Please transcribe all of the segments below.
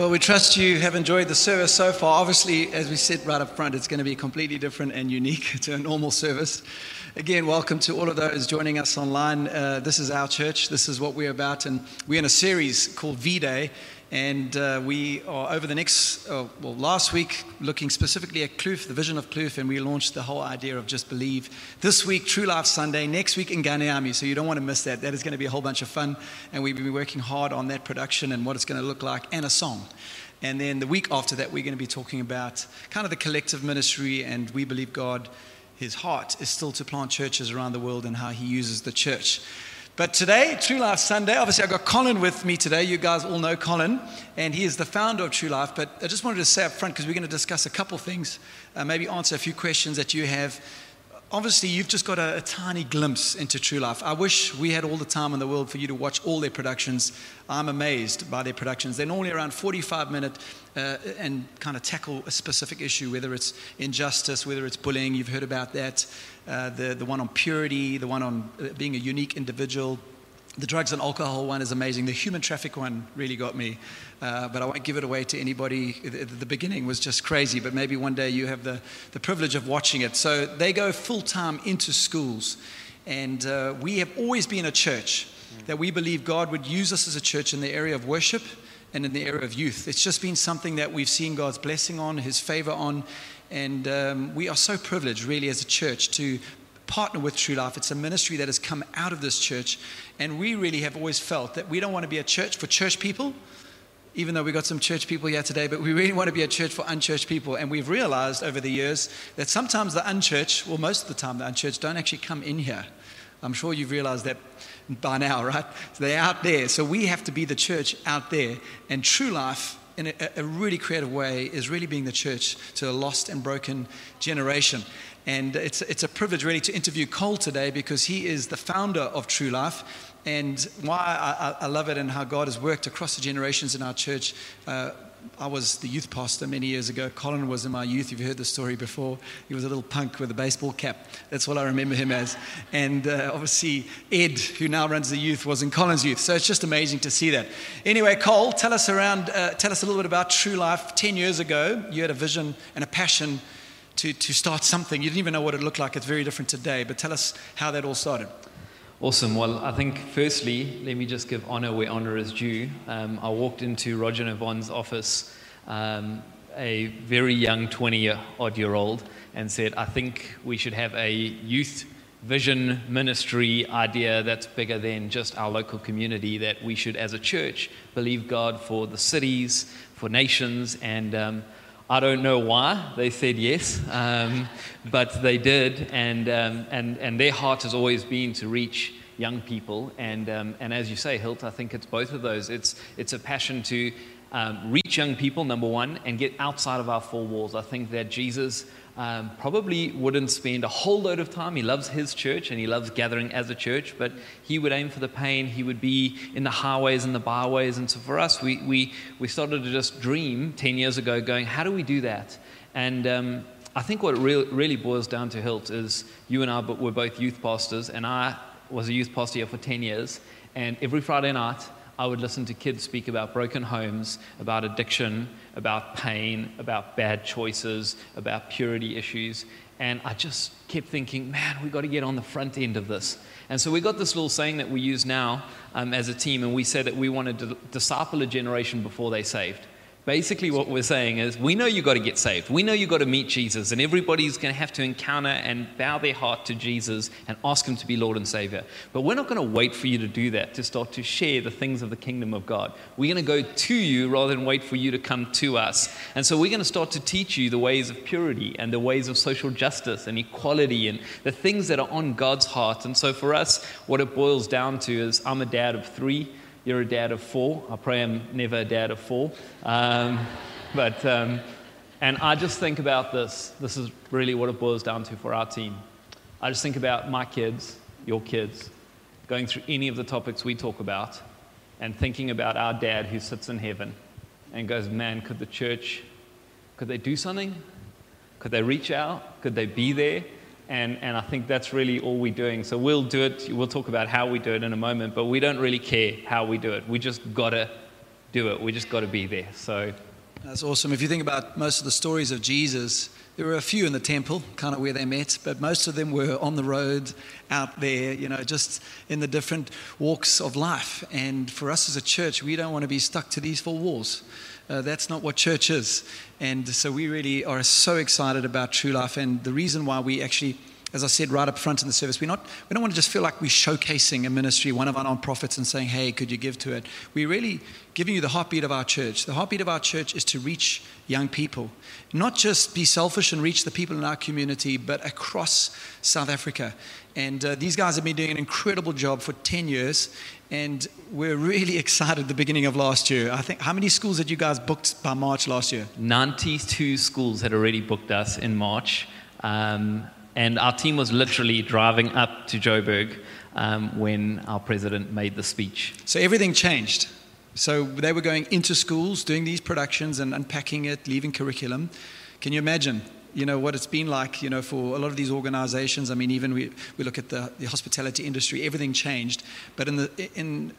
Well, we trust you have enjoyed the service so far. Obviously, as we said right up front, it's going to be completely different and unique to a normal service. Again, welcome to all of those joining us online. Uh, this is our church. This is what we're about. And we're in a series called V Day. And uh, we are over the next, uh, well, last week, looking specifically at Kloof, the vision of Kloof, and we launched the whole idea of just believe. This week, True Life Sunday. Next week, in Nganeami. So you don't want to miss that. That is going to be a whole bunch of fun. And we've been working hard on that production and what it's going to look like, and a song. And then the week after that, we're going to be talking about kind of the collective ministry, and we believe God, his heart is still to plant churches around the world and how he uses the church. But today, True Life Sunday, obviously, I've got Colin with me today. You guys all know Colin, and he is the founder of True Life. But I just wanted to say up front, because we're going to discuss a couple things, uh, maybe answer a few questions that you have. Obviously, you've just got a, a, tiny glimpse into True Life. I wish we had all the time in the world for you to watch all their productions. I'm amazed by their productions. They're normally around 45 minutes uh, and kind of tackle a specific issue, whether it's injustice, whether it's bullying. You've heard about that. Uh, the, the one on purity, the one on uh, being a unique individual. The drugs and alcohol one is amazing. The human traffic one really got me, uh, but I won't give it away to anybody. The, the, beginning was just crazy, but maybe one day you have the, the privilege of watching it. So they go full time into schools, and uh, we have always been a church that we believe God would use us as a church in the area of worship and in the area of youth. It's just been something that we've seen God's blessing on, His favor on, and um, we are so privileged, really, as a church, to partner with True Life. It's a ministry that has come out of this church, and we really have always felt that we don't want to be a church for church people, even though we've got some church people here today, but we really want to be a church for unchurched people. And we've realized over the years that sometimes the unchurched, well, most of the time, the unchurched don't actually come in here. I'm sure you've realized that by now, right? So they're out there. So we have to be the church out there. And True Life in a, a, really creative way is really being the church to a lost and broken generation. And it's, it's a privilege really to interview Cole today because he is the founder of True Life. And why I, I love it and how God has worked across the generations in our church. Uh, I was the youth pastor many years ago. Colin was in my youth. You've heard the story before. He was a little punk with a baseball cap. That's what I remember him as. And uh, obviously, Ed, who now runs the youth, was in Colin's youth. So it's just amazing to see that. Anyway, Cole, tell us around. Uh, tell us a little bit about True Life. Ten years ago, you had a vision and a passion to, to start something. You didn't even know what it looked like. It's very different today. But tell us how that all started. Awesome. Well, I think firstly, let me just give honor where honor is due. Um, I walked into Roger Navon's office, um, a very young 20 odd year old, and said, I think we should have a youth vision ministry idea that's bigger than just our local community, that we should, as a church, believe God for the cities, for nations, and um, I don't know why they said yes, um, but they did, and, um, and, and their heart has always been to reach young people. And, um, and as you say, Hilt, I think it's both of those. It's, it's a passion to um, reach young people, number one, and get outside of our four walls. I think that Jesus um, probably wouldn't spend a whole load of time. He loves his church and he loves gathering as a church, but he would aim for the pain. He would be in the highways and the byways. And so for us, we, we, we started to just dream 10 years ago, going, how do we do that? And um, I think what it re- really boils down to, Hilt, is you and I were both youth pastors, and I was a youth pastor here for 10 years. And every Friday night, I would listen to kids speak about broken homes, about addiction, about pain, about bad choices, about purity issues. And I just kept thinking, man, we've got to get on the front end of this. And so we got this little saying that we use now um, as a team, and we said that we wanted to disciple a generation before they saved. Basically, what we're saying is, we know you've got to get saved. We know you've got to meet Jesus, and everybody's going to have to encounter and bow their heart to Jesus and ask Him to be Lord and Savior. But we're not going to wait for you to do that, to start to share the things of the kingdom of God. We're going to go to you rather than wait for you to come to us. And so we're going to start to teach you the ways of purity and the ways of social justice and equality and the things that are on God's heart. And so for us, what it boils down to is I'm a dad of three. You're a dad of four. I pray I'm never a dad of four. Um, but, um, and I just think about this. This is really what it boils down to for our team. I just think about my kids, your kids, going through any of the topics we talk about, and thinking about our dad who sits in heaven and goes, Man, could the church, could they do something? Could they reach out? Could they be there? And, and I think that's really all we're doing. So we'll do it. We'll talk about how we do it in a moment, but we don't really care how we do it. We just got to do it. We just got to be there. So That's awesome. If you think about most of the stories of Jesus, there were a few in the temple, kind of where they met, but most of them were on the road, out there, you know, just in the different walks of life. And for us as a church, we don't want to be stuck to these four walls. Uh, that's not what church is. And so we really are so excited about True Life. And the reason why we actually as I said right up front in the service, we're not, we don't want to just feel like we're showcasing a ministry, one of our nonprofits, and saying, hey, could you give to it? We're really giving you the heartbeat of our church. The heartbeat of our church is to reach young people, not just be selfish and reach the people in our community, but across South Africa. And uh, these guys have been doing an incredible job for 10 years. And we're really excited the beginning of last year. I think, how many schools had you guys booked by March last year? 92 schools had already booked us in March. Um, and our team was literally driving up to Joburg um, when our president made the speech. So everything changed. So they were going into schools, doing these productions and unpacking it, leaving curriculum. Can you imagine? You know what it's been like. You know for a lot of these organizations. I mean, even we, we look at the, the hospitality industry. Everything changed, but in the in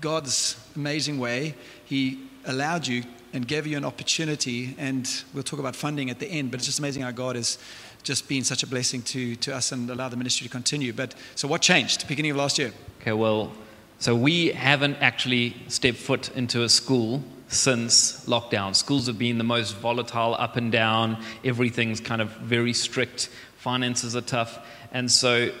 God's amazing way, He allowed you and gave you an opportunity. And we'll talk about funding at the end. But it's just amazing how God is just been such a blessing to, to us and allow the ministry to continue. But so what changed beginning of last year? Okay, well, so we haven't actually stepped foot into a school since lockdown. Schools have been the most volatile, up and down. Everything's kind of very strict. Finances are tough. And so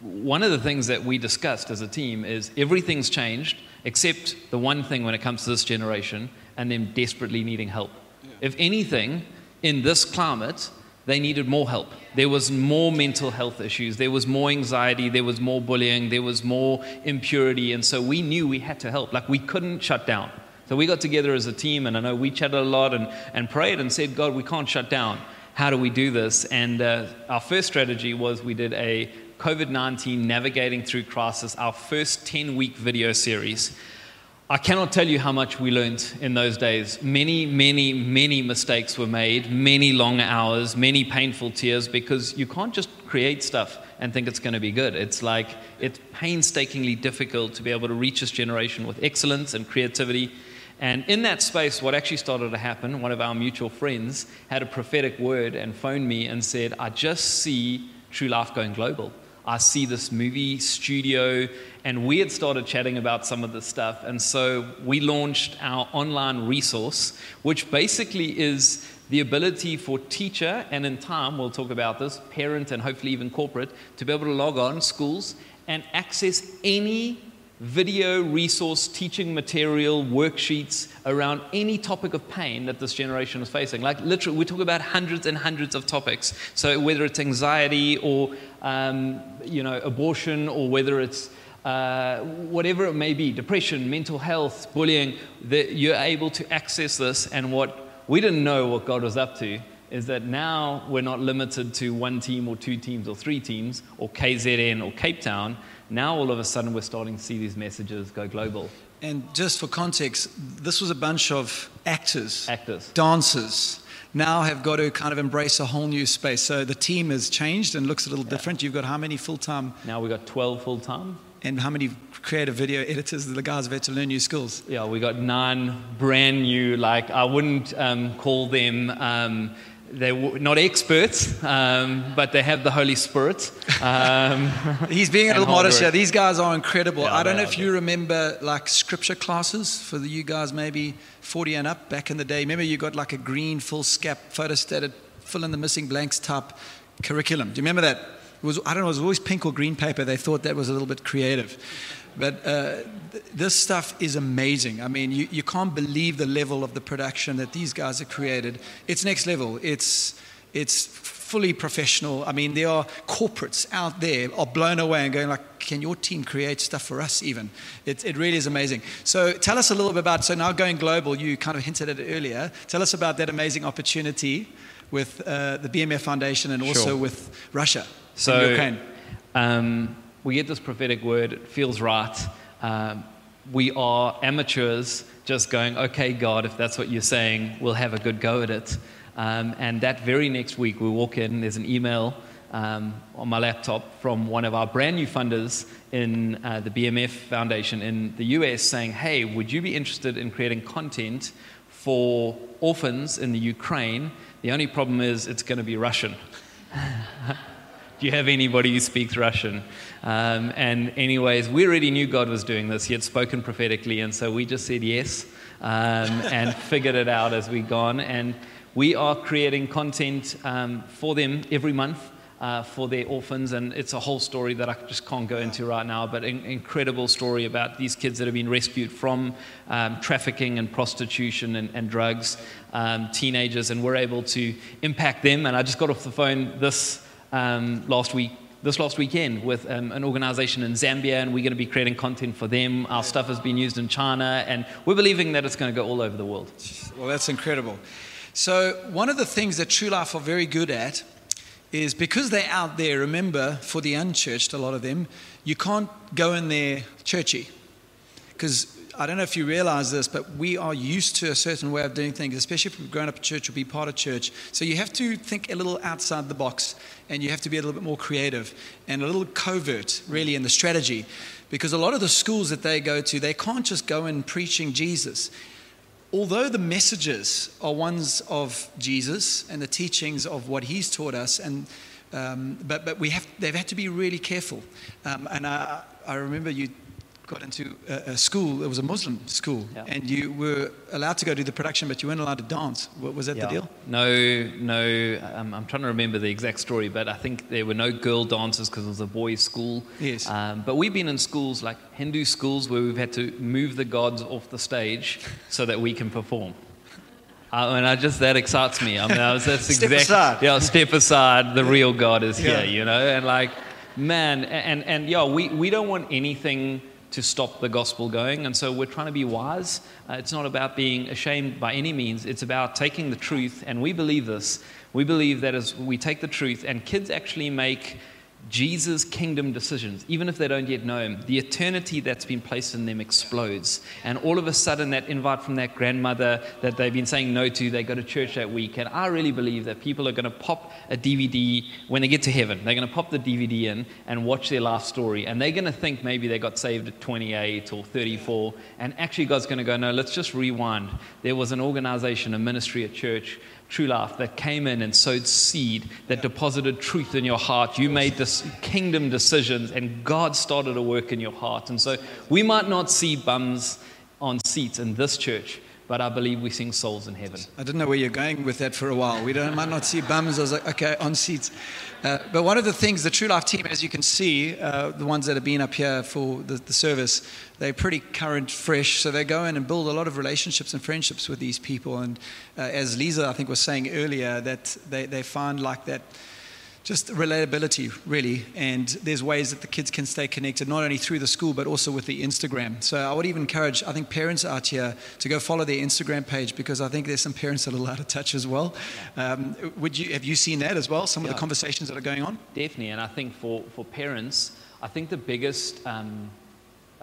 one of the things that we discussed as a team is everything's changed except the one thing when it comes to this generation and them desperately needing help. Yeah. If anything, in this climate, they needed more help. There was more mental health issues, there was more anxiety, there was more bullying, there was more impurity, and so we knew we had to help. Like we couldn't shut down. So we got together as a team, and I know we chatted a lot and, and prayed and said, God, we can't shut down. How do we do this? And uh, our first strategy was we did a COVID 19 Navigating Through Crisis, our first 10 week video series. I cannot tell you how much we learned in those days. Many, many, many mistakes were made, many long hours, many painful tears, because you can't just create stuff and think it's going to be good. It's like it's painstakingly difficult to be able to reach this generation with excellence and creativity. And in that space, what actually started to happen, one of our mutual friends had a prophetic word and phoned me and said, I just see True Life going global. I see this movie studio, and we had started chatting about some of this stuff. And so we launched our online resource, which basically is the ability for teacher, and in time we'll talk about this, parent, and hopefully even corporate, to be able to log on schools and access any video resource, teaching material, worksheets around any topic of pain that this generation is facing. Like literally, we talk about hundreds and hundreds of topics. So whether it's anxiety or um, you know abortion or whether it's uh, whatever it may be, depression, mental health, bullying, that you're able to access this. And what we didn't know what God was up to is that now we're not limited to one team or two teams or three teams or KZN or Cape Town now, all of a sudden, we're starting to see these messages go global. And just for context, this was a bunch of actors, actors, dancers, now have got to kind of embrace a whole new space. So the team has changed and looks a little yeah. different. You've got how many full time? Now we've got 12 full time. And how many creative video editors the guys have had to learn new skills? Yeah, we got nine brand new, like, I wouldn't um, call them. Um, they're not experts, um, but they have the Holy Spirit. Um, He's being a little modest here. These guys are incredible. Yeah, I don't know if you remember like scripture classes for the, you guys, maybe 40 and up back in the day. Remember, you got like a green foolscap photostated, fill in the missing blanks type curriculum. Do you remember that? It was, I don't know, it was always pink or green paper. They thought that was a little bit creative. But uh, th- this stuff is amazing. I mean, you, you can't believe the level of the production that these guys have created. It's next level. It's, it's fully professional. I mean, there are corporates out there are blown away and going like, can your team create stuff for us even? It, it really is amazing. So tell us a little bit about, so now going global, you kind of hinted at it earlier. Tell us about that amazing opportunity with uh, the BMF Foundation and also sure. with Russia so, Ukraine. Um, we get this prophetic word, it feels right. Um, we are amateurs just going, okay, God, if that's what you're saying, we'll have a good go at it. Um, and that very next week, we walk in, there's an email um, on my laptop from one of our brand new funders in uh, the BMF Foundation in the US saying, Hey, would you be interested in creating content for orphans in the Ukraine? The only problem is it's going to be Russian. Do you have anybody who speaks Russian? Um, and, anyways, we already knew God was doing this. He had spoken prophetically, and so we just said yes um, and figured it out as we gone. And we are creating content um, for them every month. Uh, for their orphans, and it's a whole story that I just can't go into right now, but an incredible story about these kids that have been rescued from um, trafficking and prostitution and, and drugs, um, teenagers, and we're able to impact them. And I just got off the phone this um, last week this last weekend with um, an organization in Zambia, and we're going to be creating content for them. Our stuff has been used in China, and we're believing that it's going to go all over the world. Well, that's incredible. So, one of the things that True Life are very good at is because they're out there, remember, for the unchurched, a lot of them, you can't go in there churchy. Because I don't know if you realize this, but we are used to a certain way of doing things, especially if we've grown up in church or be part of church. So you have to think a little outside the box and you have to be a little bit more creative and a little covert, really, in the strategy. Because a lot of the schools that they go to, they can't just go in preaching Jesus. Although the messages are ones of Jesus and the teachings of what he's taught us, and um, but, but we have, they've had to be really careful. Um, and I, I remember you got into a, a, school, it was a Muslim school, yeah. and you were allowed to go do the production, but you weren't allowed to dance. What, Was that yeah. the deal? No, no. Um, I'm trying to remember the exact story, but I think there were no girl dancers because it was a boys' school. Yes. Um, but we've been in schools like Hindu schools where we've had to move the gods off the stage so that we can perform. Uh, and I just that excites me. I mean, I was, that's step aside. Yeah, step aside. The real God is yeah. here, you know, and like, man, and and yeah, we we don't want anything to stop the gospel going. And so we're trying to be wise. Uh, it's not about being ashamed by any means, it's about taking the truth. And we believe this. We believe that as we take the truth, and kids actually make Jesus' kingdom decisions, even if they don't yet know him, the eternity that's been placed in them explodes. And all of a sudden, that invite from that grandmother that they've been saying no to, they go to church that week. And I really believe that people are going to pop a DVD when they get to heaven. They're going to pop the DVD in and watch their life story. And they're going to think maybe they got saved at 28 or 34. And actually, God's going to go, no, let's just rewind. There was an organization, a ministry, a church True Life that came in and sowed seed, that deposited truth in your heart. You made this kingdom decisions, and God started a work in your heart. And so we might not see bums on seats in this church, but I believe we sing souls in heaven. I didn't know where you're going with that for a while. We don't, might not see bums. Like, okay, on seats. Uh, but one of the things, the True Life team, as you can see, uh, the ones that have been up here for the, the, service, they're pretty current, fresh. So they go in and build a lot of relationships and friendships with these people. And uh, as Lisa, I think, was saying earlier, that they, they find like that just relatability, really. And there's ways that the kids can stay connected, not only through the school, but also with the Instagram. So I would even encourage, I think, parents out here to go follow their Instagram page because I think there's some parents that are a little out of touch as well. Um, would you, have you seen that as well, some yeah. of the conversations that are going on? Definitely. And I think for, for parents, I think the biggest. Um,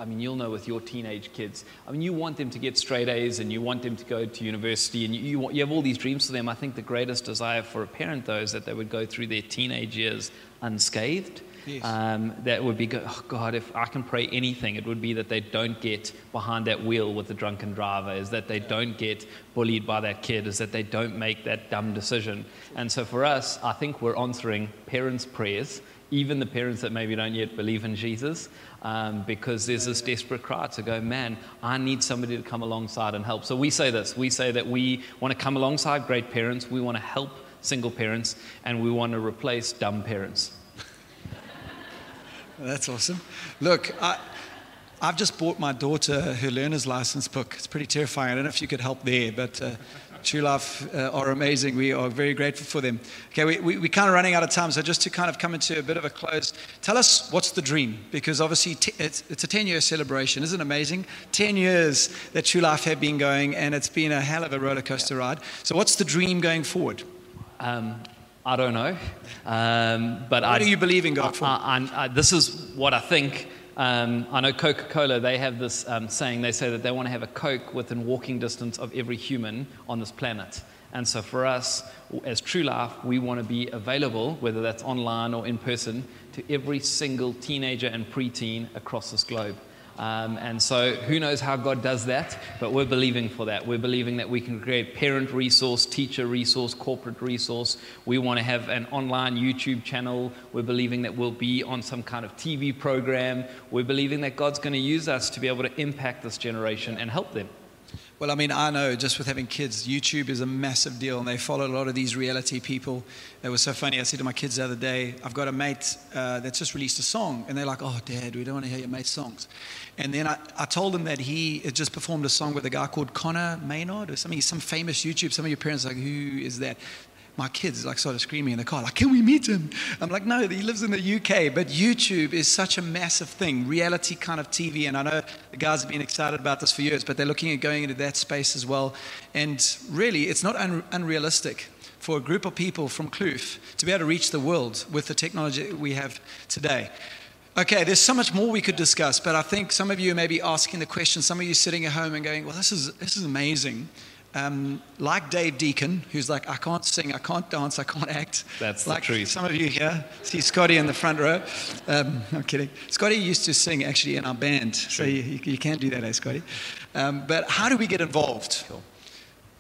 I mean, you'll know with your teenage kids. I mean, you want them to get straight A's and you want them to go to university and you, you, you have all these dreams for them. I think the greatest desire for a parent, though, is that they would go through their teenage years unscathed. Yes. Um, that would be good. Oh God, if I can pray anything, it would be that they don't get behind that wheel with the drunken driver, is that they don't get bullied by that kid, is that they don't make that dumb decision. And so for us, I think we're answering parents' prayers, even the parents that maybe don't yet believe in Jesus um, because there's this desperate cry to go, man, I need somebody to come alongside and help. So we say this we say that we want to come alongside great parents, we want to help single parents, and we want to replace dumb parents. That's awesome. Look, I, I've just bought my daughter her learner's license book. It's pretty terrifying. I don't know if you could help there, but. Uh, True Life uh, are amazing. We are very grateful for them. Okay, we, we, we're kind of running out of time, so just to kind of come into a bit of a close, tell us what's the dream? Because obviously t- it's, it's a 10 year celebration. Isn't it amazing? 10 years that True Life have been going, and it's been a hell of a roller coaster ride. So, what's the dream going forward? Um, I don't know. Um, but what I, do you believe in God for? I, I, this is what I think um, I know Coca Cola, they have this um, saying, they say that they want to have a Coke within walking distance of every human on this planet. And so for us, as True Life, we want to be available, whether that's online or in person, to every single teenager and preteen across this globe. Um, and so, who knows how God does that, but we're believing for that. We're believing that we can create parent resource, teacher resource, corporate resource. We want to have an online YouTube channel. We're believing that we'll be on some kind of TV program. We're believing that God's going to use us to be able to impact this generation and help them. Well, I mean, I know just with having kids, YouTube is a massive deal, and they follow a lot of these reality people. It was so funny. I said to my kids the other day, I've got a mate uh, that's just released a song, and they're like, "Oh, Dad, we don't want to hear your mate's songs." And then I, I told them that he had just performed a song with a guy called Conor Maynard or something. He's some famous YouTube. Some of your parents are like, "Who is that?" My kids like started screaming in the car like can we meet him i'm like no he lives in the uk but youtube is such a massive thing reality kind of tv and i know the guys have been excited about this for years but they're looking at going into that space as well and really it's not un- unrealistic for a group of people from kloof to be able to reach the world with the technology we have today Okay, there's so much more we could discuss, but I think some of you may be asking the question. Some of you sitting at home and going, "Well, this is this is amazing." Um, like Dave Deacon, who's like, I can't sing, I can't dance, I can't act. That's like the truth. Some of you here see Scotty in the front row. Um, I'm kidding. Scotty used to sing actually in our band, so you, you, can't do that, eh, Scotty? Um, but how do we get involved? Cool.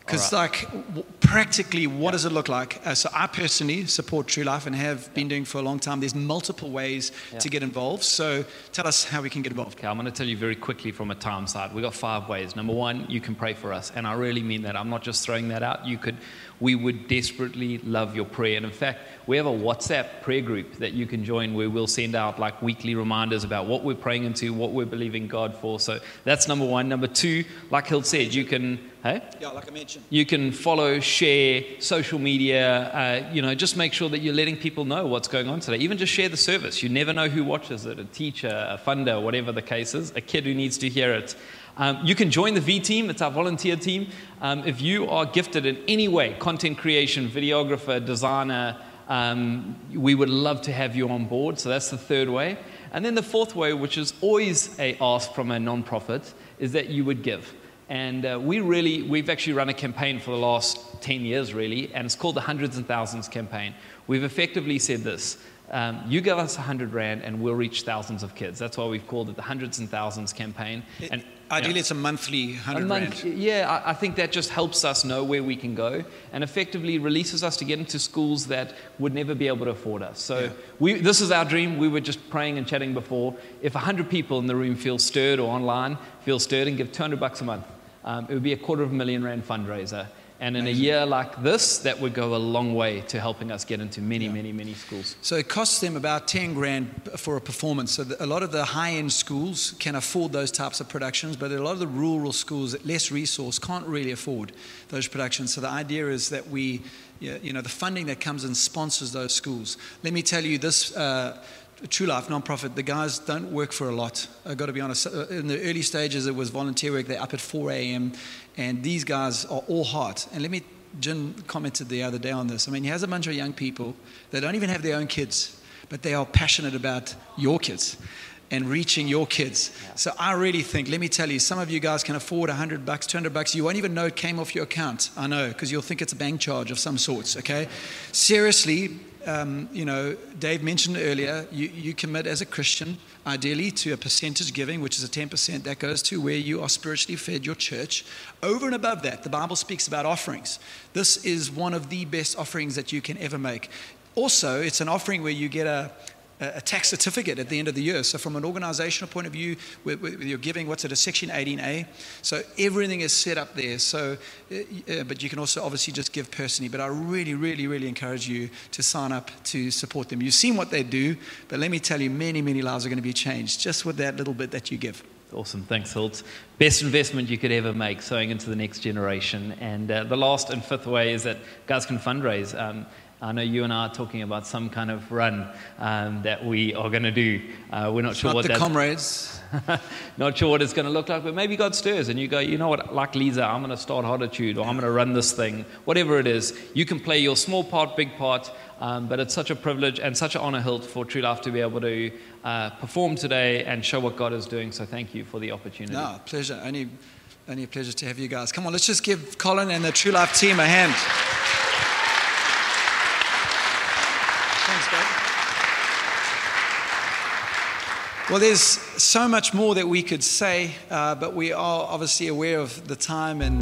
Because, right. like, w- practically, what does it look like? Uh, so, I personally support True Life and have been doing for a long time. There's multiple ways Yeah. to get involved. So, tell us how we can get involved. Okay, I'm going to tell you very quickly from a time side. We've got five ways. Number one, you can pray for us. And I really mean that. I'm not just throwing that out. You could, we would desperately love your prayer. And in fact, we have a WhatsApp prayer group that you can join where we'll send out like weekly reminders about what we're praying into, what we're believing God for. So that's number one. Number two, like Hilt said, you can, hey? Yeah, like I mentioned. You can follow, share, social media. Uh, you know, just make sure that you're letting people know what's going on today. Even just share the service. You never know who watches it a teacher, a funder, whatever the case is, a kid who needs to hear it. Um, you can join the V team, it's our volunteer team. Um, if you are gifted in any way content creation, videographer, designer um, we would love to have you on board. So that's the third way. And then the fourth way, which is always a ask from a nonprofit, is that you would give. And uh, we really, we've actually run a campaign for the last 10 years, really, and it's called the Hundreds and Thousands campaign. We've effectively said this um, you give us 100 Rand and we'll reach thousands of kids. That's why we've called it the Hundreds and Thousands campaign. And Ideally, yeah. it's a monthly A 100 month- rand. yeah, I, I think that just helps us know where we can go and effectively releases us to get into schools that would never be able to afford us. So Yeah. we, this is our dream. We were just praying and chatting before. If 100 people in the room feel stirred or online feel stirred and give 200 bucks a month, um, it would be a quarter of a million rand fundraiser. And in a year like this, that would go a long way to helping us get into many, many, many schools. So it costs them about 10 grand for a performance. So a lot of the high end schools can afford those types of productions, but a lot of the rural schools, that less resource, can't really afford those productions. So the idea is that we, you know, the funding that comes and sponsors those schools. Let me tell you this. Uh, True Life nonprofit, the guys don't work for a lot. I've got to be honest. Uh, In the early stages, it was volunteer work. They're up at 4 a.m. And these guys are all heart. And let me, Jim commented the other day on this. I mean, he has a bunch of young people They don't even have their own kids, but they are passionate about your kids and reaching your kids. So I really think, let me tell you, some of you guys can afford 100 bucks, 200 bucks. You won't even know it came off your account. I know, because you'll think it's a bank charge of some sorts, okay? Seriously, um, you know, Dave mentioned earlier, you, you commit as a Christian, ideally, to a percentage giving, which is a 10% that goes to where you are spiritually fed, your church. Over and above that, the Bible speaks about offerings. This is one of the best offerings that you can ever make. Also, it's an offering where you get a, a tax certificate at the end of the year. So, from an organizational point of view, with, with your giving, what's it, a Section 18A? So, everything is set up there. So, uh, uh, but you can also obviously just give personally. But I really, really, really encourage you to sign up to support them. You've seen what they do, but let me tell you, many, many lives are going to be changed just with that little bit that you give. Awesome, thanks, Hilt. Best investment you could ever make, sowing into the next generation. And uh, the last and fifth way is that guys can fundraise. Um, I know you and I are talking about some kind of run um, that we are going to do. Uh, we're not sure Not what the that's comrades. not sure what it's going to look like, but maybe God stirs and you go, you know what, like Lisa, I'm going to start Hoditude or I'm going to run this thing, whatever it is. You can play your small part, big part, um, but it's such a privilege and such an honor, Hilt, for True Life to be able to uh, perform today and show what God is doing. So thank you for the opportunity. No, pleasure. Only, only a pleasure to have you guys. Come on, let's just give Colin and the True Life team a hand. Well, there's so much more that we could say, uh, but we are obviously aware of the time and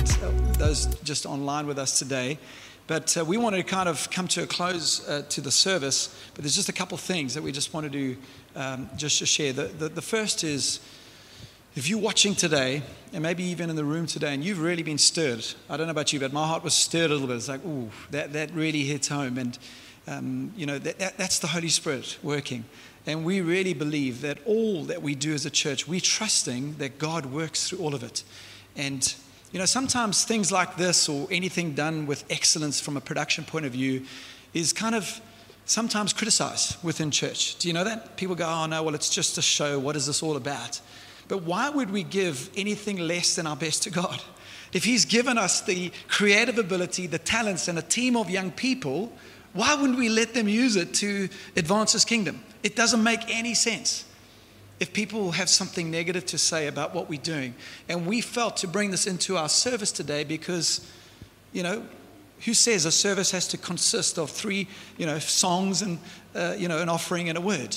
those just online with us today. But uh, we wanted to kind of come to a close uh, to the service, but there's just a couple things that we just wanted to um, just to share. The, the, the first is if you're watching today, and maybe even in the room today, and you've really been stirred, I don't know about you, but my heart was stirred a little bit. It's like, ooh, that, that really hits home. And, um, you know, that, that, that's the Holy Spirit working. And we really believe that all that we do as a church, we're trusting that God works through all of it. And, you know, sometimes things like this or anything done with excellence from a production point of view is kind of sometimes criticized within church. Do you know that? People go, oh, no, well, it's just a show. What is this all about? But why would we give anything less than our best to God? If He's given us the creative ability, the talents, and a team of young people, why wouldn't we let them use it to advance His kingdom? It doesn't make any sense if people have something negative to say about what we're doing. And we felt to bring this into our service today because, you know, who says a service has to consist of three, you know, songs and, uh, you know, an offering and a word?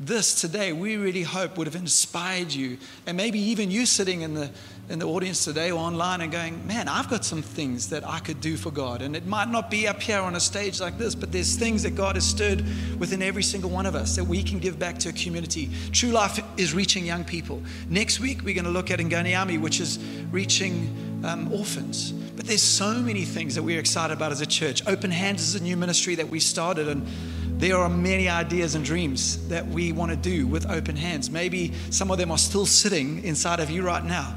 This today, we really hope would have inspired you. And maybe even you sitting in the in the audience today or online and going, man, I've got some things that I could do for God. And it might not be up here on a stage like this, but there's things that God has stirred within every single one of us that we can give back to a community. True Life is reaching young people. Next week, we're going to look at Nganiami, which is reaching um, orphans. But there's so many things that we're excited about as a church. Open Hands is a new ministry that we started, and there are many ideas and dreams that we want to do with open hands. Maybe some of them are still sitting inside of you right now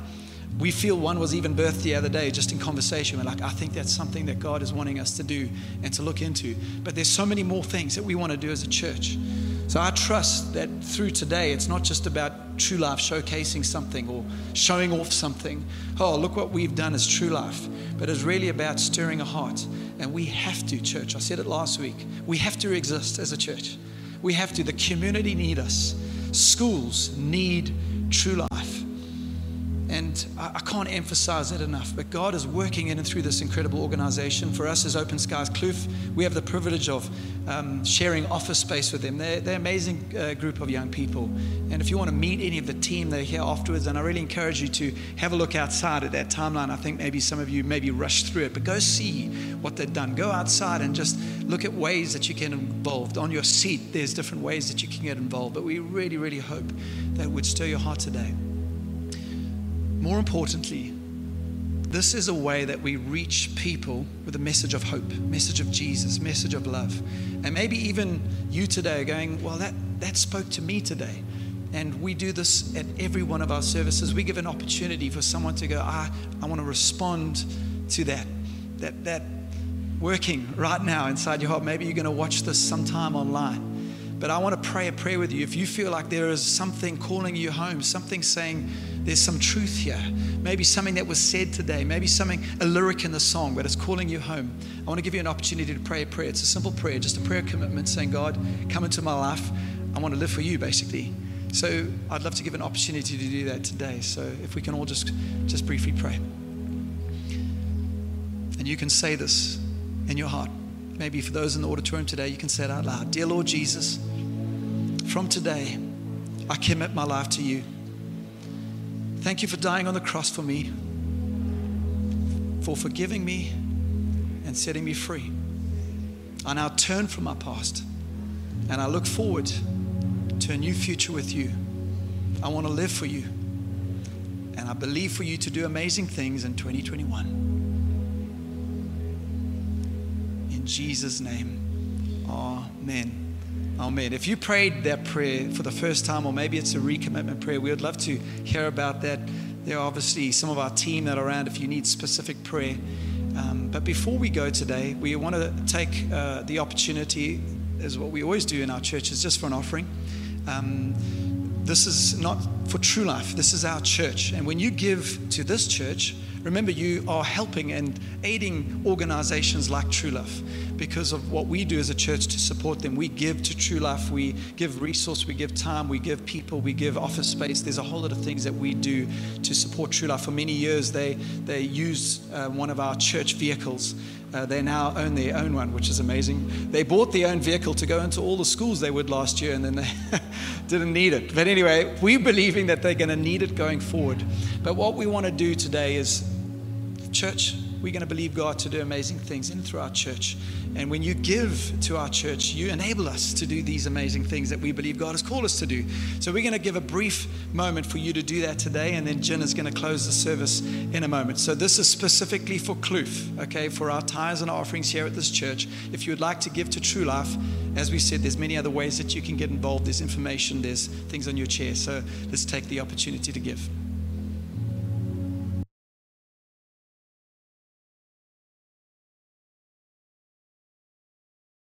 we feel one was even birthed the other day just in conversation. We're like, I think that's something that God is wanting us to do and to look into. But there's so many more things that we want to do as a church. So I trust that through today, it's not just about True Life showcasing something or showing off something. Oh, look what we've done as True Life. But it's really about stirring a heart. And we have to, church. I said it last week. We have to exist as a church. We have to. The community need us. Schools need True Life. And I, can't emphasize it enough, but God is working in and through this incredible organization. For us as Open Skies Kloof, we have the privilege of um, sharing office space with them. They're, they're an amazing uh, group of young people. And if you want to meet any of the team, they're here afterwards. And I really encourage you to have a look outside at that timeline. I think maybe some of you maybe rushed through it, but go see what they've done. Go outside and just look at ways that you can get involved. On your seat, there's different ways that you can get involved. But we really, really hope that would stir your heart today. More importantly, this is a way that we reach people with a message of hope, message of Jesus, message of love. And maybe even you today are going, well, that, that spoke to me today. And we do this at every one of our services. We give an opportunity for someone to go, I, I want to respond to that, that, that working right now inside your heart. Maybe you're going to watch this sometime online. But I want to pray a prayer with you. If you feel like there is something calling you home, something saying there's some truth here, maybe something that was said today, maybe something, a lyric in the song, but it's calling you home. I want to give you an opportunity to pray a prayer. It's a simple prayer, just a prayer commitment saying, God, come into my life. I want to live for you, basically. So I'd love to give an opportunity to do that today. So if we can all just, just briefly pray. And you can say this in your heart. Maybe for those in the auditorium today, you can say it out loud Dear Lord Jesus, from today, I commit my life to you. Thank you for dying on the cross for me, for forgiving me and setting me free. I now turn from my past and I look forward to a new future with you. I want to live for you. And I believe for you to do amazing things in 2021. In Jesus' name, amen. Amen. If you prayed that prayer for the first time, or maybe it's a recommitment prayer, we would love to hear about that. There are obviously some of our team that are around if you need specific prayer. Um, but before we go today, we want to take uh, the opportunity, as what we always do in our churches, just for an offering. Um, this is not for true life, this is our church. And when you give to this church, Remember, you are helping and aiding organizations like True Life because of what we do as a church to support them. We give to True Life, we give resource, we give time, we give people, we give office space. There's a whole lot of things that we do to support True Life. For many years, they, they used uh, one of our church vehicles Uh, they now own their own one, which is amazing. They bought their own vehicle to go into all the schools they would last year, and then they didn't need it. But anyway, we're believing that they're going to need it going forward. But what we want to do today is, church, we're going to believe God to do amazing things in through our church. And when you give to our church, you enable us to do these amazing things that we believe God has called us to do. So we're going to give a brief moment for you to do that today, and then Jen is going to close the service in a moment. So this is specifically for Kloof, okay, for our tithes and offerings here at this church. If you would like to give to True Life, as we said, there's many other ways that you can get involved. There's information, there's things on your chair. So let's take the opportunity to give.